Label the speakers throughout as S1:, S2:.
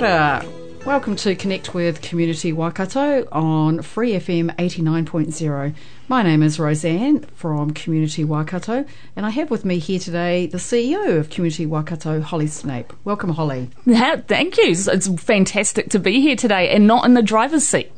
S1: Welcome to Connect with Community Waikato on Free FM 89.0. My name is Roseanne from Community Waikato, and I have with me here today the CEO of Community Waikato, Holly Snape. Welcome, Holly.
S2: Yeah, thank you. It's fantastic to be here today and not in the driver's seat.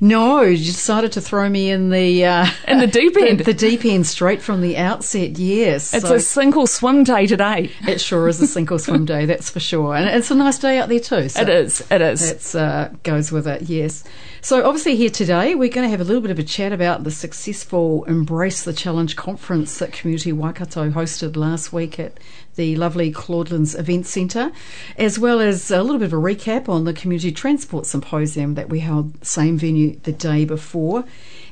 S1: No, you decided to throw me in the uh,
S2: in the deep end,
S1: the, the, deep end straight from the outset. Yes,
S2: it's so a sink or swim day today.
S1: It sure is a sink or swim day, that's for sure, and it's a nice day out there too.
S2: So it is. It is.
S1: It uh, goes with it. Yes. So, obviously, here today, we're going to have a little bit of a chat about the successful Embrace the Challenge conference that Community Waikato hosted last week at the lovely Claudelands Event Centre, as well as a little bit of a recap on the Community Transport Symposium that we held same venue the day before.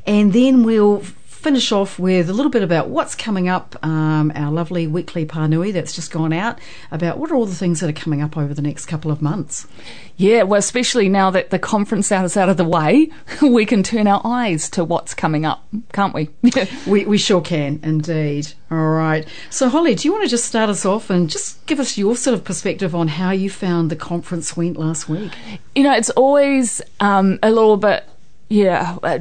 S1: And then we'll finish off with a little bit about what's coming up, um, our lovely weekly Pānui that's just gone out, about what are all the things that are coming up over the next couple of months.
S2: Yeah, well, especially now that the conference out is out of the way, we can turn our eyes to what's coming up, can't we?
S1: we, we sure can, indeed. All right. So, Holly, do you want to just start us off and just give us your sort of perspective on how you found the conference went last week?
S2: You know, it's always um, a little bit, yeah. Uh,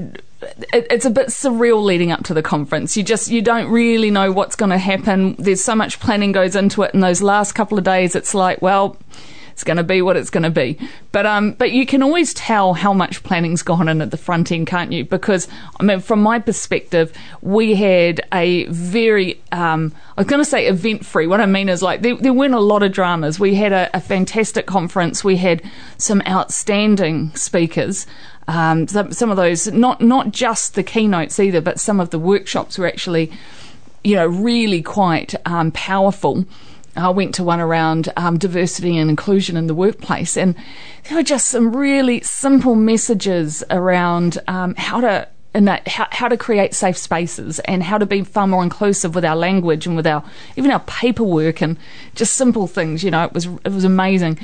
S2: it, it's a bit surreal leading up to the conference. You just you don't really know what's going to happen. There's so much planning goes into it, In those last couple of days, it's like, well, it's going to be what it's going to be. But um, but you can always tell how much planning's gone in at the front end, can't you? Because I mean, from my perspective, we had a very um, I was going to say event free. What I mean is like there, there weren't a lot of dramas. We had a, a fantastic conference. We had some outstanding speakers. Um, some, some of those, not not just the keynotes either, but some of the workshops were actually, you know, really quite um, powerful. I went to one around um, diversity and inclusion in the workplace, and there were just some really simple messages around um, how to and that how, how to create safe spaces and how to be far more inclusive with our language and with our even our paperwork and just simple things. You know, it was it was amazing.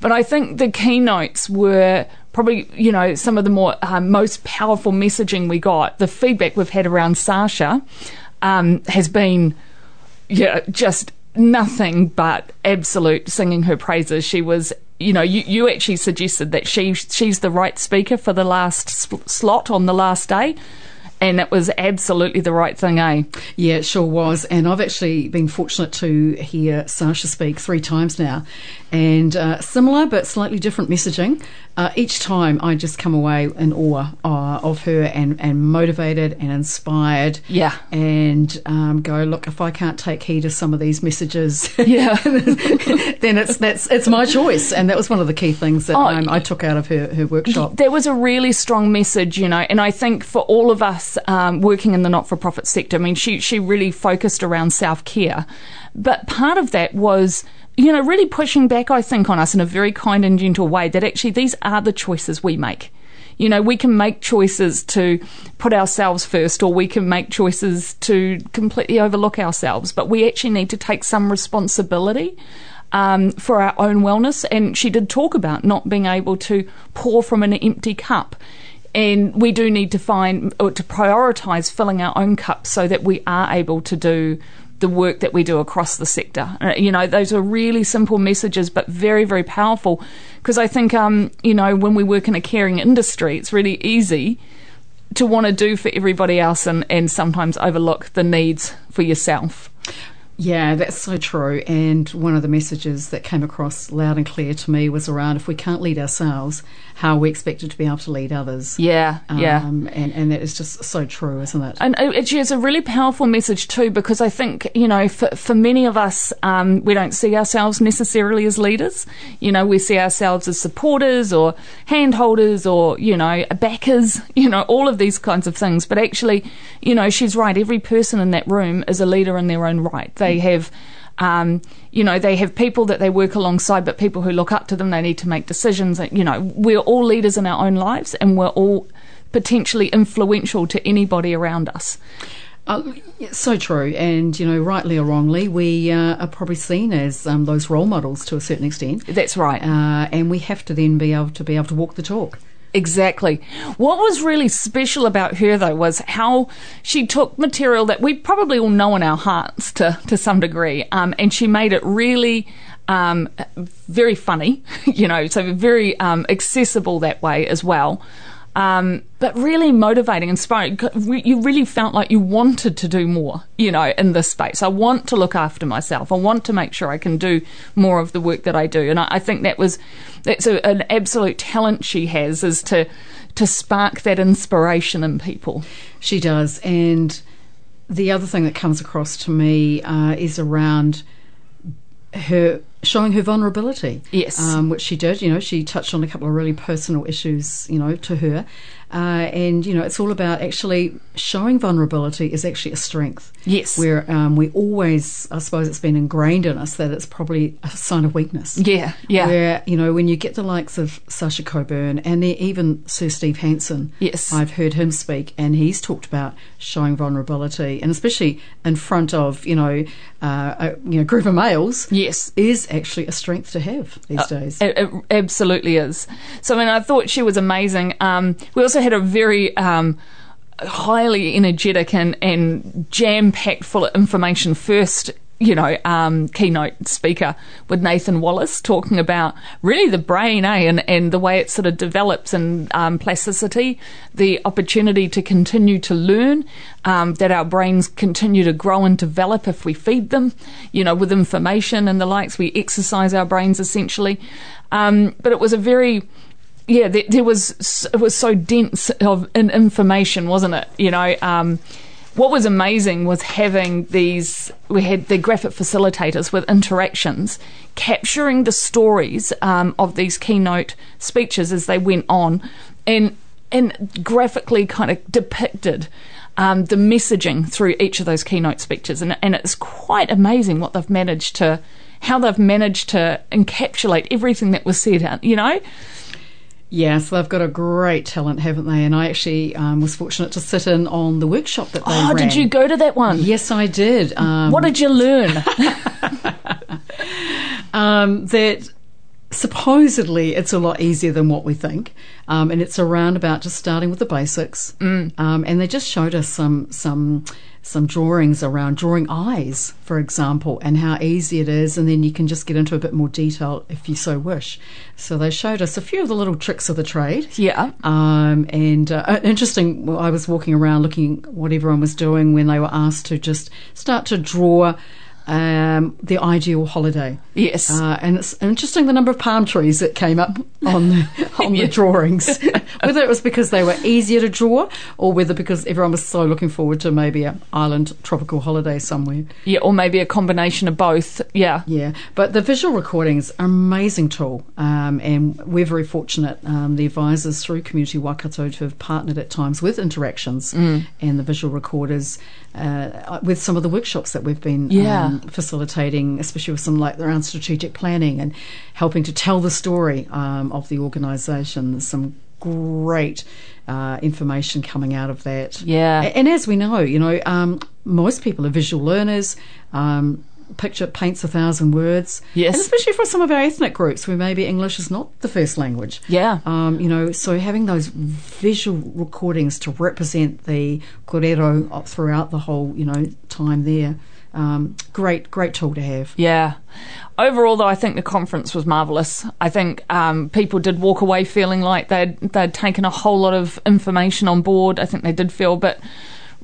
S2: But I think the keynotes were probably you know some of the more um, most powerful messaging we got. The feedback we've had around Sasha um, has been yeah just nothing but absolute singing her praises. She was you know, you, you actually suggested that she she's the right speaker for the last slot on the last day. And it was absolutely the right thing, eh?
S1: Yeah, it sure was. And I've actually been fortunate to hear Sasha speak three times now. And uh, similar but slightly different messaging uh, each time I just come away in awe uh, of her and, and motivated and inspired.
S2: Yeah.
S1: And um, go, look, if I can't take heed of some of these messages,
S2: yeah,
S1: then it's that's it's my choice. And that was one of the key things that oh, um, I took out of her, her workshop.
S2: There was a really strong message, you know, and I think for all of us um, working in the not for profit sector, I mean, she, she really focused around self care. But part of that was you know, really pushing back, I think, on us in a very kind and gentle way that actually these are the choices we make. You know, we can make choices to put ourselves first, or we can make choices to completely overlook ourselves, but we actually need to take some responsibility. Um, for our own wellness, and she did talk about not being able to pour from an empty cup and we do need to find or to prioritize filling our own cups so that we are able to do the work that we do across the sector. Uh, you know, those are really simple messages, but very, very powerful. Because I think, um, you know, when we work in a caring industry, it's really easy to want to do for everybody else and, and sometimes overlook the needs for yourself.
S1: Yeah, that's so true. And one of the messages that came across loud and clear to me was around if we can't lead ourselves, how are we expected to be able to lead others?
S2: Yeah, um, yeah.
S1: And, and that is just so true, isn't it?
S2: And it is a really powerful message too, because I think, you know, for, for many of us, um, we don't see ourselves necessarily as leaders. You know, we see ourselves as supporters or handholders or, you know, backers, you know, all of these kinds of things. But actually, you know, she's right. Every person in that room is a leader in their own right. They have Um, you know, they have people that they work alongside, but people who look up to them. They need to make decisions. You know, we're all leaders in our own lives, and we're all potentially influential to anybody around us.
S1: Uh, so true, and you know, rightly or wrongly, we uh, are probably seen as um, those role models to a certain extent.
S2: That's right,
S1: uh, and we have to then be able to be able to walk the talk.
S2: Exactly. What was really special about her, though, was how she took material that we probably all know in our hearts to, to some degree, um, and she made it really um, very funny, you know, so very um, accessible that way as well. Um, but really motivating, inspiring. You really felt like you wanted to do more, you know, in this space. I want to look after myself. I want to make sure I can do more of the work that I do. And I, I think that was that's a, an absolute talent she has is to to spark that inspiration in people.
S1: She does, and the other thing that comes across to me uh, is around her showing her vulnerability.
S2: Yes.
S1: Um, which she did. You know, she touched on a couple of really personal issues, you know, to her. Uh, and, you know, it's all about actually showing vulnerability is actually a strength.
S2: Yes.
S1: Where um, we always, I suppose it's been ingrained in us that it's probably a sign of weakness.
S2: Yeah, yeah.
S1: Where, you know, when you get the likes of Sasha Coburn and even Sir Steve Hansen.
S2: Yes.
S1: I've heard him speak and he's talked about showing vulnerability and especially in front of, you know, uh, a you know, group of males.
S2: Yes.
S1: Is actually a strength to have these uh, days.
S2: It, it, absolutely is. So, I mean, I thought she was amazing. Um, we also had a very um, highly energetic and, and jam packed full of information first you know, um, keynote speaker with Nathan Wallis talking about really the brain, eh, and, and the way it sort of develops and um, plasticity, the opportunity to continue to learn, um, that our brains continue to grow and develop if we feed them, you know, with information and the likes. We exercise our brains essentially. Um, but it was a very yeah, there, there, was it was so dense of information, wasn't it? You know, um, what was amazing was having these. We had the graphic facilitators with interactions, capturing the stories um, of these keynote speeches as they went on, and and graphically kind of depicted. Um, the messaging through each of those keynote speeches, and, and it's quite amazing what they've managed to, how they've managed to encapsulate everything that was said. You know,
S1: Yes, they've got a great talent, haven't they? And I actually um, was fortunate to sit in on the workshop that they
S2: oh,
S1: ran.
S2: did you go to that one?
S1: Yes, I did.
S2: Um, what did you learn?
S1: um, that supposedly it's a lot easier than what we think, um, and it's around about just starting with the basics.
S2: Mm.
S1: Um, and they just showed us some some some drawings around drawing eyes, for example, and how easy it is, and then you can just get into a bit more detail if you so wish. So they showed us a few of the little tricks of the trade.
S2: Yeah.
S1: Um, and uh, interesting, well, I was walking around looking what everyone was doing when they were asked to just start to draw um, the ideal holiday.
S2: Yes,
S1: uh, and it's interesting the number of palm trees that came up on the, on the drawings. whether it was because they were easier to draw, or whether because everyone was so looking forward to maybe an island tropical holiday somewhere.
S2: Yeah, or maybe a combination of both. Yeah,
S1: yeah. But the visual recordings are an amazing tool, um, and we're very fortunate. Um, the advisors through Community Waikato to have partnered at times with Interactions
S2: mm.
S1: and the visual recorders uh, with some of the workshops that we've been
S2: yeah.
S1: um, facilitating, especially with some like around strategic planning and helping to tell the story um, of the organisation. There's some great uh, information coming out of that.
S2: Yeah.
S1: And, as we know, you know, um, most people are visual learners. Um, picture paints a thousand words.
S2: Yes.
S1: And especially for some of our ethnic groups where maybe English is not the first language.
S2: Yeah.
S1: Um, you know, so having those visual recordings to represent the korero throughout the whole, you know, time there. Um, great, great tool to have.
S2: Yeah. Overall, though, I think the conference was marvelous. I think um, people did walk away feeling like they'd they'd taken a whole lot of information on board. I think they did feel a bit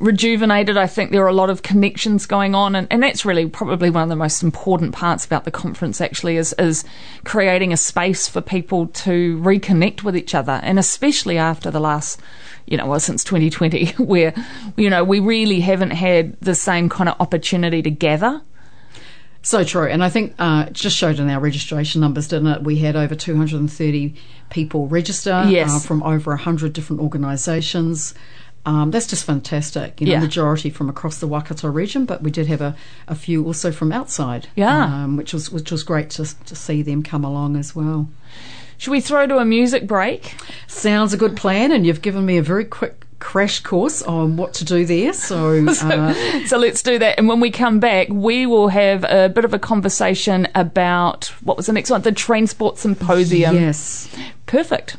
S2: rejuvenated. I think there are a lot of connections going on, and, and that's really probably one of the most important parts about the conference. Actually, is is creating a space for people to reconnect with each other, and especially after the last you know, well, since 2020, where, you know, we really haven't had the same kind of opportunity to gather.
S1: So true. And I think uh, it just showed in our registration numbers, didn't it? We had over 230 people register
S2: yes. uh,
S1: from over 100 different organisations. Um, that's just fantastic. You know,
S3: Yeah.
S1: majority from across the Waikato region, but we did have a, a few also from outside.
S3: Yeah.
S1: um, which was which was great to to see them come along as well.
S3: Should we throw to a music break?
S1: Sounds a good plan, and you've given me a very quick crash course on what to do there. So, uh,
S3: So let's do that. And when we come back, we will have a bit of a conversation about what was the next one? The Transport Symposium.
S1: yes.
S3: Perfect.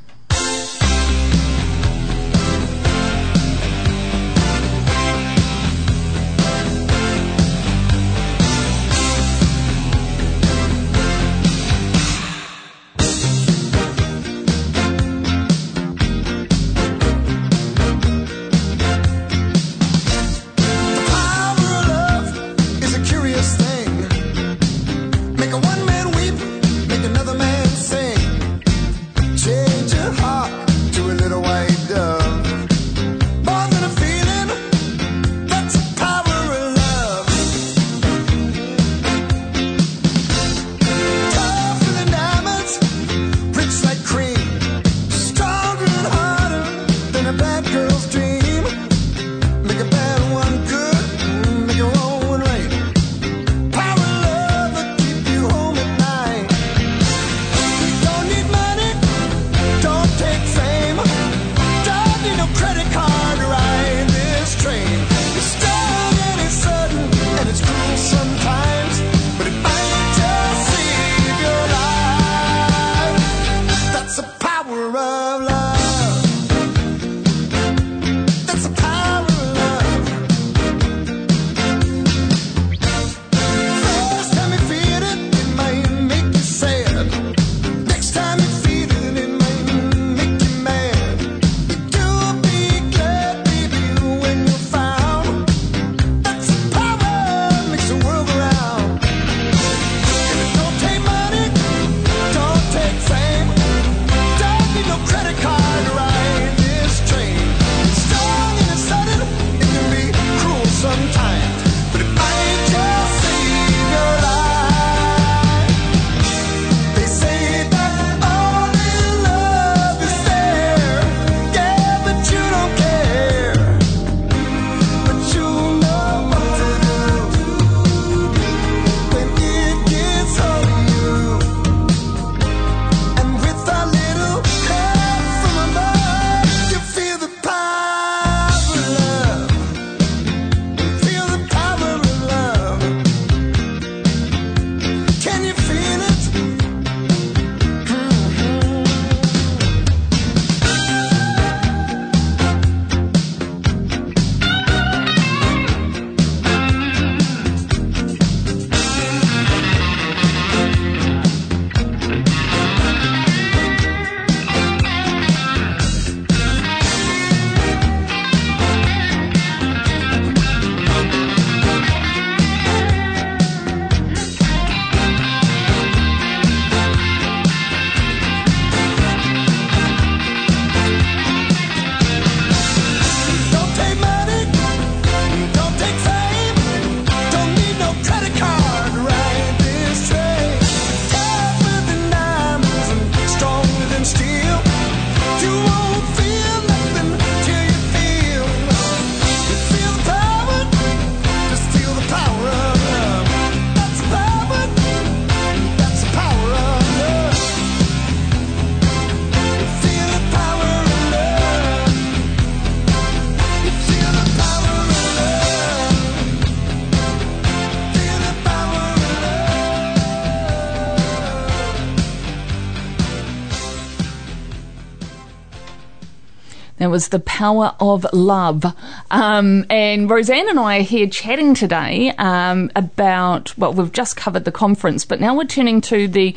S3: Was the power of love. Um, and Roseanne and I are here chatting today um, about, well, we've just covered the conference, but now we're turning to the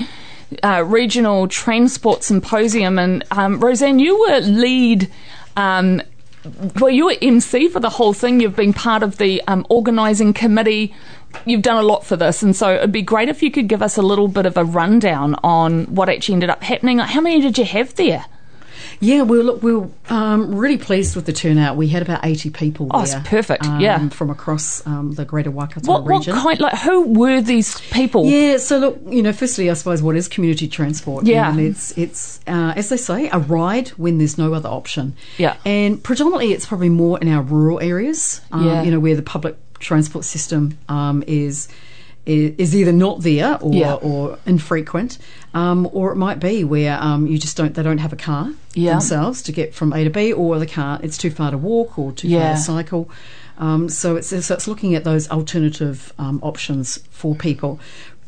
S3: uh, regional transport symposium. And um, Roseanne, you were lead. Um, well, you were MC for the whole thing. You've been part of the um, organising committee. You've done a lot for this, and so it'd be great if you could give us a little bit of a rundown on what actually ended up happening. How many did you have there?
S1: Yeah, we look, we were um, really pleased with the turnout. We had about 80 people
S2: Oh,
S1: there.
S2: perfect,
S1: um,
S2: yeah.
S1: From across um, the greater Waikato
S2: What what
S1: region.
S2: kind like who were these people?
S1: Yeah, so look, you know, firstly, I suppose what is community transport?
S2: Yeah.
S1: Um, it's it's uh, as they say, a ride when there's no other option.
S2: Yeah.
S1: and predominantly it's probably more in our rural areas. Um,
S2: Yeah.
S1: you know, where the public transport system um, is. Is either not there or,
S2: Yeah.
S1: or infrequent, um, or it might be where um, you just don't they don't have a car
S2: Yeah.
S1: themselves to get from A to B, or the car it's too far to walk or too far to cycle. Um, so it's so it's looking at those alternative um, options for people.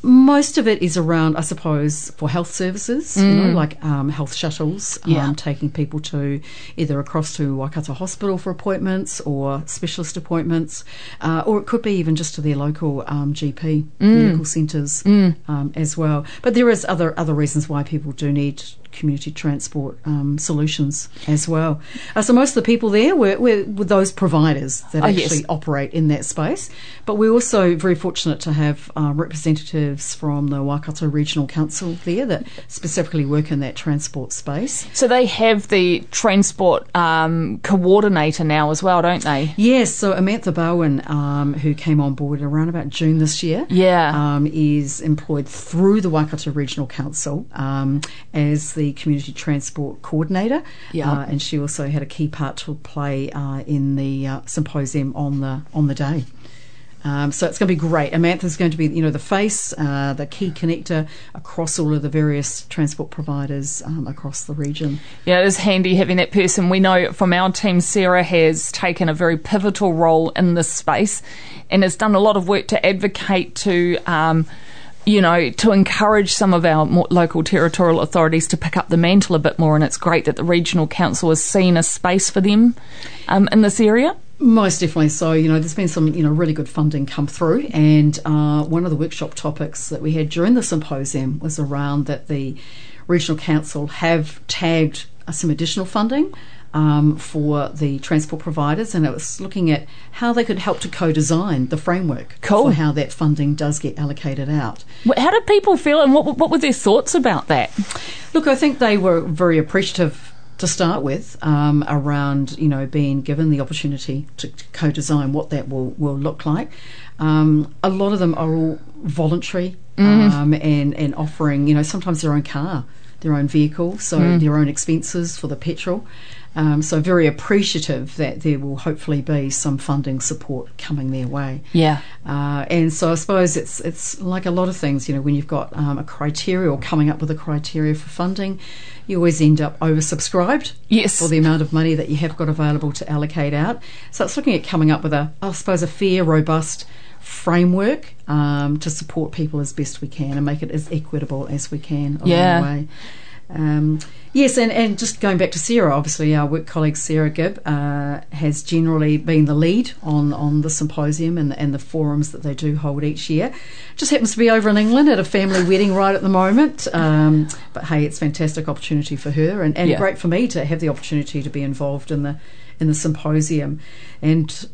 S1: Most of it is around, I suppose, for health services, you know, like um, health shuttles,
S2: Mm. Yeah.
S1: um, taking people to either across to Waikato Hospital for appointments or specialist appointments, uh, or it could be even just to their local um, GP
S2: Mm.
S1: medical centres um, as well. But there is other other reasons why people do need community transport um, solutions as well. Uh, so most of the people there were, were, were those providers that
S2: Oh, yes.
S1: actually operate in that space. But we're also very fortunate to have uh, representatives from the Waikato Regional Council there that specifically work in that transport space.
S2: So they have the transport um, coordinator now as well, don't they?
S1: Yes, so Amantha Bowen, um, who came on board around about June this year,
S2: Yeah.
S1: um, is employed through the Waikato Regional Council um, as the community transport coordinator.
S2: Yeah.
S1: uh, and she also had a key part to play uh, in the uh, symposium on the on the day. Um, so it's going to be great. Amantha's going to be, you know, the face, uh, the key connector across all of the various transport providers um, across the region.
S2: Yeah, it is handy having that person. We know from our team, Sarah has taken a very pivotal role in this space and has done a lot of work to advocate to. Um, you know, to encourage some of our local territorial authorities to pick up the mantle a bit more, and it's great that the regional council has seen a space for them um, in this area.
S1: Most definitely. So, you know, there's been some, you know, really good funding come through. And uh, one of the workshop topics that we had during the symposium was around that the Regional Council have tagged uh, some additional funding um, for the transport providers. And it was looking at how they could help to co design the framework
S2: Cool.
S1: for how that funding does get allocated out.
S2: How did people feel, and what what were their thoughts about that?
S1: Look, I think they were very appreciative to start with um, around you know being given the opportunity to, to co-design what that will will look like. Um, a lot of them are all voluntary um, and and offering you know sometimes their own car, their own vehicle, so their own expenses for the petrol. Um, so very appreciative that there will hopefully be some funding support coming their way.
S2: Yeah.
S1: Uh, and so I suppose it's it's like a lot of things, you know, when you've got um, a criteria or coming up with a criteria for funding, you always end up oversubscribed
S2: Yes.
S1: for the amount of money that you have got available to allocate out. So it's looking at coming up with a, I suppose, a fair, robust framework um, to support people as best we can and make it as equitable as we can along
S2: Yeah.
S1: the way. Um, yes, and, and just going back to Sarah, obviously our work colleague Sarah Gibb uh, has generally been the lead on, on the symposium and, and the forums that they do hold each year. Just happens to be over in England at a family wedding right at the moment. Um, but hey, it's a fantastic opportunity for her and, and
S2: Yeah.
S1: great for me to have the opportunity to be involved in the in the symposium. And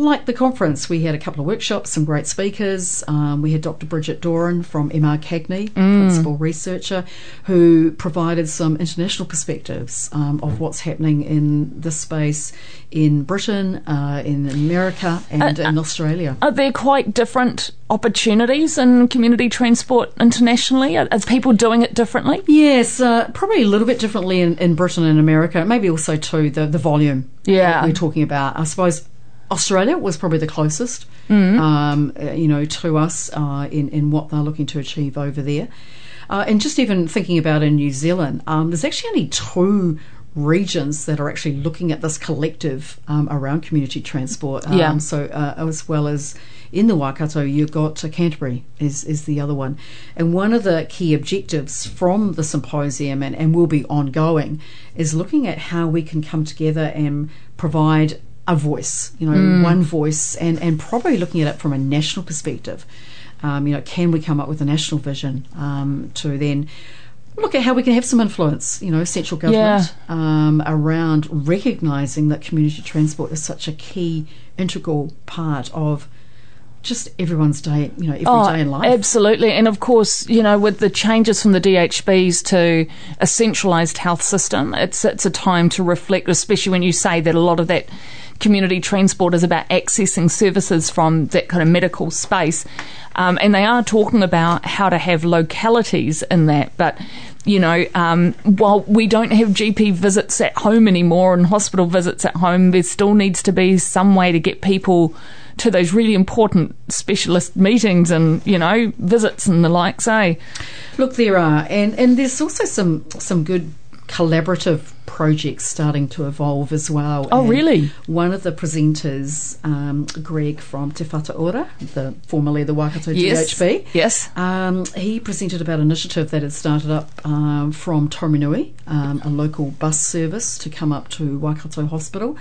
S1: like the conference, we had a couple of workshops, some great speakers. Um, we had Dr. Bridget Doran from MR Cagney, principal researcher, who provided some international perspectives um, of what's happening in this space in Britain, uh, in America, and in Australia.
S2: Are there quite different opportunities in community transport internationally? Are, are people doing it differently?
S1: Yes, uh, probably a little bit differently in, in Britain and America. Maybe also too the the volume.
S2: Yeah.
S1: that we're talking about. I suppose Australia was probably the closest,
S2: Mm-hmm.
S1: um, uh, you know, to us uh, in in what they're looking to achieve over there. Uh, and just even thinking about in New Zealand, um, there's actually only two regions that are actually looking at this collective um, around community transport. Um,
S2: Yeah.
S1: So uh, as well as in the Waikato, you've got Canterbury is, is the other one. And one of the key objectives from the symposium and, and will be ongoing is looking at how we can come together and provide a voice, you know, one voice and, and probably looking at it from a national perspective. Um, you know, can we come up with a national vision um, to then look at how we can have some influence, you know, central government um, around recognising that community transport is such a key, integral part of just everyone's day, you know, every day
S2: Oh,
S1: in life.
S2: Absolutely. And of course, you know, with the changes from the DHBs to a centralised health system, it's, it's a time to reflect, especially when you say that a lot of that community transport is about accessing services from that kind of medical space. Um, and they are talking about how to have localities in that. But, you know, um, while we don't have GP visits at home anymore and hospital visits at home, there still needs to be some way to get people to those really important specialist meetings and you know visits and the likes. Eh?
S1: Look, there are, and and there's also some some good collaborative projects starting to evolve as well.
S2: Oh,
S1: And
S2: really?
S1: One of the presenters, um, Greg from Te Whatu Ora, the formerly the Waikato
S2: Yes.
S1: DHB,
S2: Yes.
S1: um, he presented about an initiative that had started up um, from Taumarunui, um, a local bus service to come up to Waikato Hospital,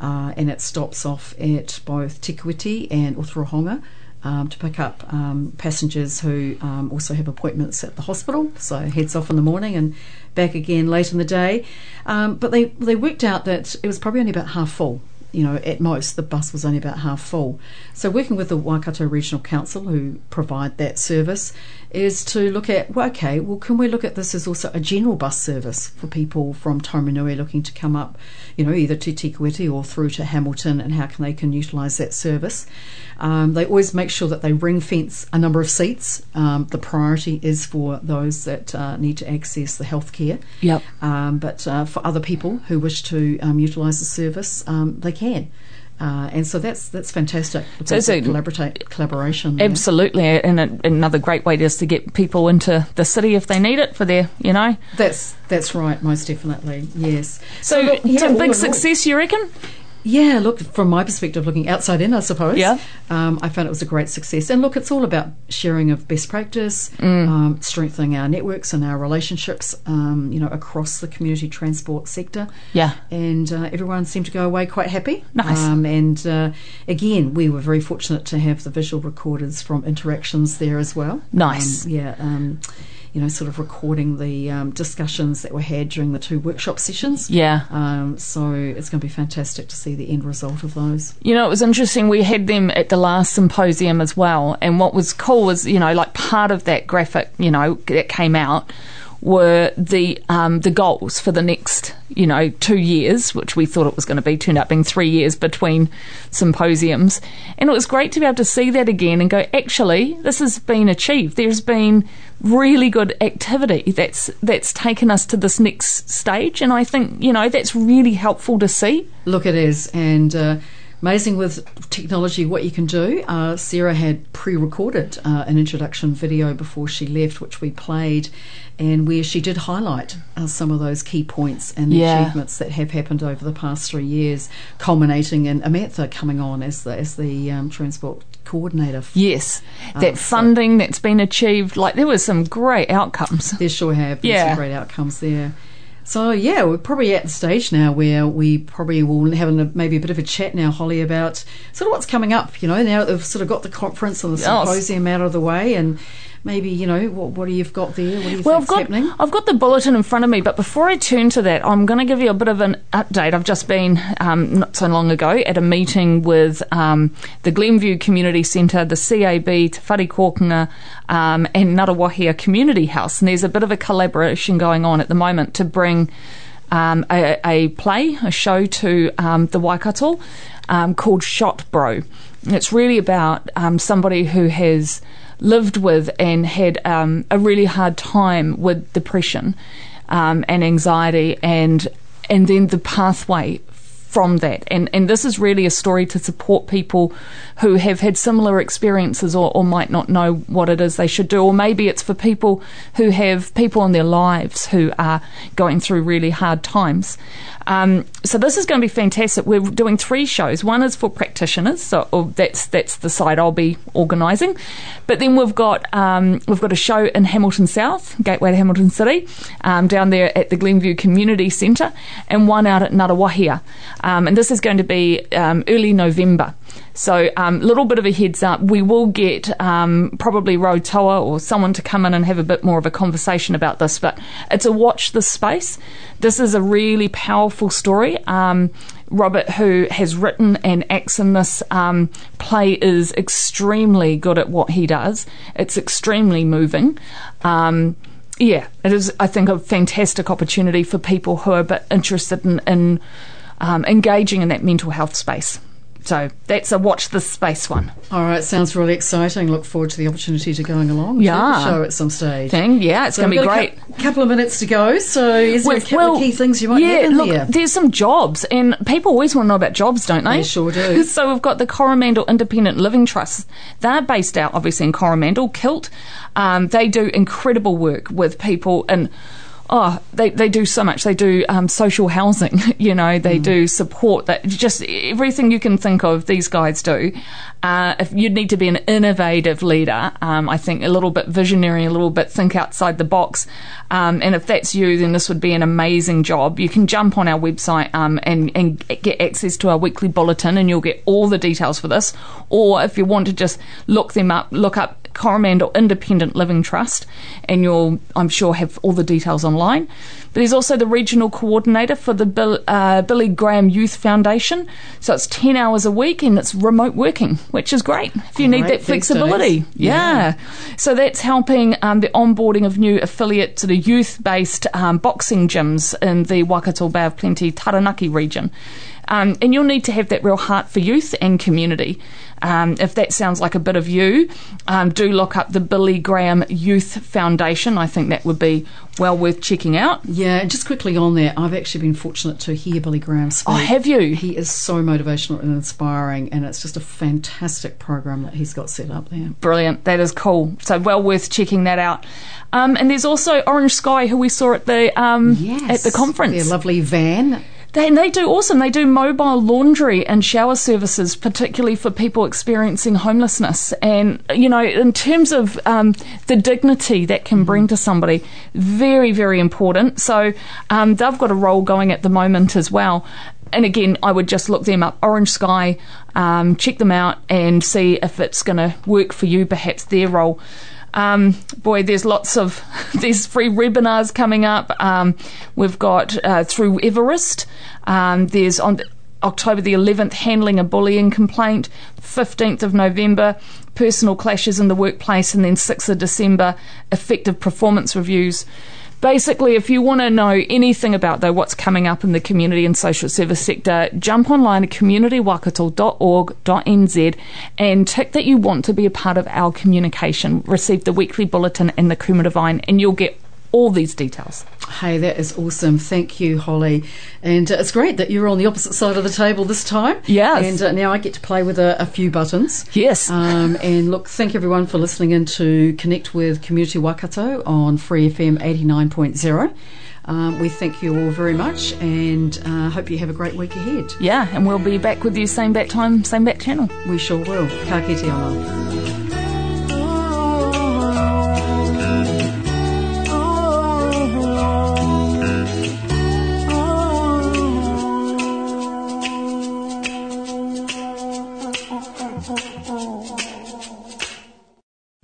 S1: uh, and it stops off at both Te Kuiti and Otorohanga. Um, to pick up um, passengers who um, also have appointments at the hospital, so heads off in the morning and back again late in the day. Um, but they they worked out that it was probably only about half full you know, at most the bus was only about half full. So working with the Waikato Regional Council, who provide that service, is to look at well, okay, well, can we look at this as also a general bus service for people from Taumarunui looking to come up, you know, either to Te Kuiti or through to Hamilton, and how can they can utilise that service? Um, they always make sure that they ring fence a number of seats. Um, the priority is for those that uh, need to access the healthcare.
S2: Yep.
S1: Um, but uh, for other people who wish to um, utilise the service, um, they can. Uh, and so that's that's fantastic.
S2: So
S1: It's a collaborate, collaboration.
S2: Absolutely, and a, another great way is to get people into the city if they need it for their, you know.
S1: That's that's right, most definitely. Yes.
S2: So,
S1: look,
S2: it's
S1: yeah,
S2: a big
S1: in all-
S2: success, you reckon?
S1: Yeah, look, from my perspective, looking outside in, I suppose.
S2: Yeah.
S1: Um, I found it was a great success. And look, it's all about sharing of best practice, um, strengthening our networks and our relationships, um, you know, across the community transport sector.
S2: Yeah.
S1: And uh, everyone seemed to go away quite happy.
S2: Nice.
S1: Um, and uh, again, we were very fortunate to have the visual recorders from interactions there as well.
S2: Nice.
S1: Um, yeah. You know, sort of recording the um, discussions that were had during the two workshop sessions.
S2: Yeah.
S1: Um, so it's going to be fantastic to see the end result of those.
S2: You know, it was interesting. We had them at the last symposium as well. And what was cool was, you know, like part of that graphic, you know, that came out were the um, the goals for the next, you know, two years, which we thought it was going to be, turned out being three years between symposiums. And it was great to be able to see that again and go, actually, this has been achieved. There's been really good activity that's that's taken us to this next stage. And I think, you know, that's really helpful to see.
S1: Look, it is, and uh, amazing with technology what you can do. Uh, Sarah had pre-recorded uh, an introduction video before she left, which we played, and where she did highlight uh, some of those key points and the
S2: Yeah.
S1: achievements that have happened over the past three years, culminating in Amantha coming on as the as the um, transport coordinator.
S2: Yes, that
S1: Um, so-
S2: funding that's been achieved, like there was some great outcomes.
S1: There sure have been
S2: Yeah.
S1: some great outcomes there. So yeah, we're probably at the stage now where we probably will have maybe a bit of a chat now, Holly, about sort of what's coming up. You know, now that we've sort of got the conference and the
S2: Yes.
S1: symposium out of the way, and maybe you know what what do you've got there? What do you
S2: Well, I've got
S1: happening?
S2: I've got the bulletin in front of me, but before I turn to that, I'm going to give you a bit of an update. I've just been um, not so long ago at a meeting with um, the Glenview Community Centre, the CAB, Te Whare Kōkonga, um, and Ngaruawahia Community House, and there's a bit of a collaboration going on at the moment to bring. Um, a, a play, a show to um, the Waikato um, called Shot Bro. It's really about um, somebody who has lived with and had um, a really hard time with depression and anxiety, and and then the pathway from that. And and this is really a story to support people who have had similar experiences or, or might not know what it is they should do, or maybe it's for people who have people in their lives who are going through really hard times. Um, so this is going to be fantastic. We're doing three shows. One is for practitioners, so or that's that's the side I'll be organising. But then we've got um, we've got a show in Hamilton South, Gateway to Hamilton City, um, down there at the Glenview Community Centre, and one out at Ngaruawahia. Um, and this is going to be um, early November. So, a um, little bit of a heads up. We will get um, probably Rotoa or someone to come in and have a bit more of a conversation about this, but it's a watch this space. This is a really powerful story. Um, Robert, who has written and acts in this um, play, is extremely good at what he does. It's extremely moving. Um, yeah, it is, I think, a fantastic opportunity for people who are a bit interested in, in um, engaging in that mental health space. So that's a watch this space one.
S1: All right, sounds really exciting. Look forward to the opportunity to going along to
S2: Yeah.
S1: the show at some stage.
S2: Thing, yeah, it's
S1: So
S2: going to be
S1: got a
S2: great.
S1: couple of minutes to go. So, is there a
S2: Well-
S1: of key things you might
S2: yeah,
S1: in
S2: look,
S1: there?
S2: there's some jobs, and people always want to know about jobs, don't they?
S1: They sure do.
S2: so we've got the Coromandel Independent Living Trust. They're based out, obviously, in Coromandel, Kilt. Um, they do incredible work with people and. Oh, they, they do so much. They do um, social housing, you know, they
S1: Mm.
S2: do support that just everything you can think of, these guys do. Uh, if you'd need to be an innovative leader, um, I think a little bit visionary, a little bit think outside the box. Um, and if that's you, then this would be an amazing job. You can jump on our website um, and, and get access to our weekly bulletin, and you'll get all the details for this. Or if you want to just look them up, look up Coromandel Independent Living Trust, and you'll, I'm sure, have all the details online. But he's also the regional coordinator for the Bill, uh, Billy Graham Youth Foundation. So it's 10 hours a week and it's remote working, which is great if you need that flexibility.
S1: days.
S2: Yeah. So that's helping um, the onboarding of new affiliate to the youth based um, boxing gyms in the Waikato Bay of Plenty Taranaki region. Um, and you'll need to have that real heart for youth and community. Um, if that sounds like a bit of you, um, do look up the Billy Graham Youth Foundation. I think that would be well worth checking out.
S1: Yeah, and just quickly on that, I've actually been fortunate to hear Billy Graham speak.
S2: Oh, have you?
S1: He is so motivational and inspiring, and it's just a fantastic program that he's got set up there.
S2: Brilliant. That is cool. So well worth checking that out. Um, and there's also Orange Sky, who we saw at the um, at the conference.
S1: Their lovely van.
S2: They, they do awesome. They do mobile laundry and shower services, particularly for people experiencing homelessness. And, you know, in terms of um, the dignity that can bring to somebody, very, very important. So um, they've got a role going at the moment as well. And again, I would just look them up, Orange Sky, um, check them out and see if it's going to work for you, perhaps their role. Um, boy, there's lots of there's free webinars coming up. Um, we've got uh, through Everest. Um, there's on October the 11th, handling a bullying complaint. 15th of November, personal clashes in the workplace, and then 6th of December, effective performance reviews. Basically, if you want to know anything about though what's coming up in the community and social service sector, jump online at communitywaikato.org.nz and tick that you want to be a part of our communication. Receive the weekly bulletin and the Kuma Divine, and you'll get all these details.
S1: Hey, that is awesome. Thank you, Holly. And uh, it's great that you're on the opposite side of the table this time.
S2: Yes.
S1: And uh, now I get to play with a, a few buttons.
S2: Yes.
S1: Um, and look, thank everyone for listening in to Connect with Community Waikato on Free FM 89.0. Um, we thank you all very much and uh, hope you have a great week ahead.
S2: yeah, and we'll be back with you same back time, same back channel.
S1: We sure will. Ka kite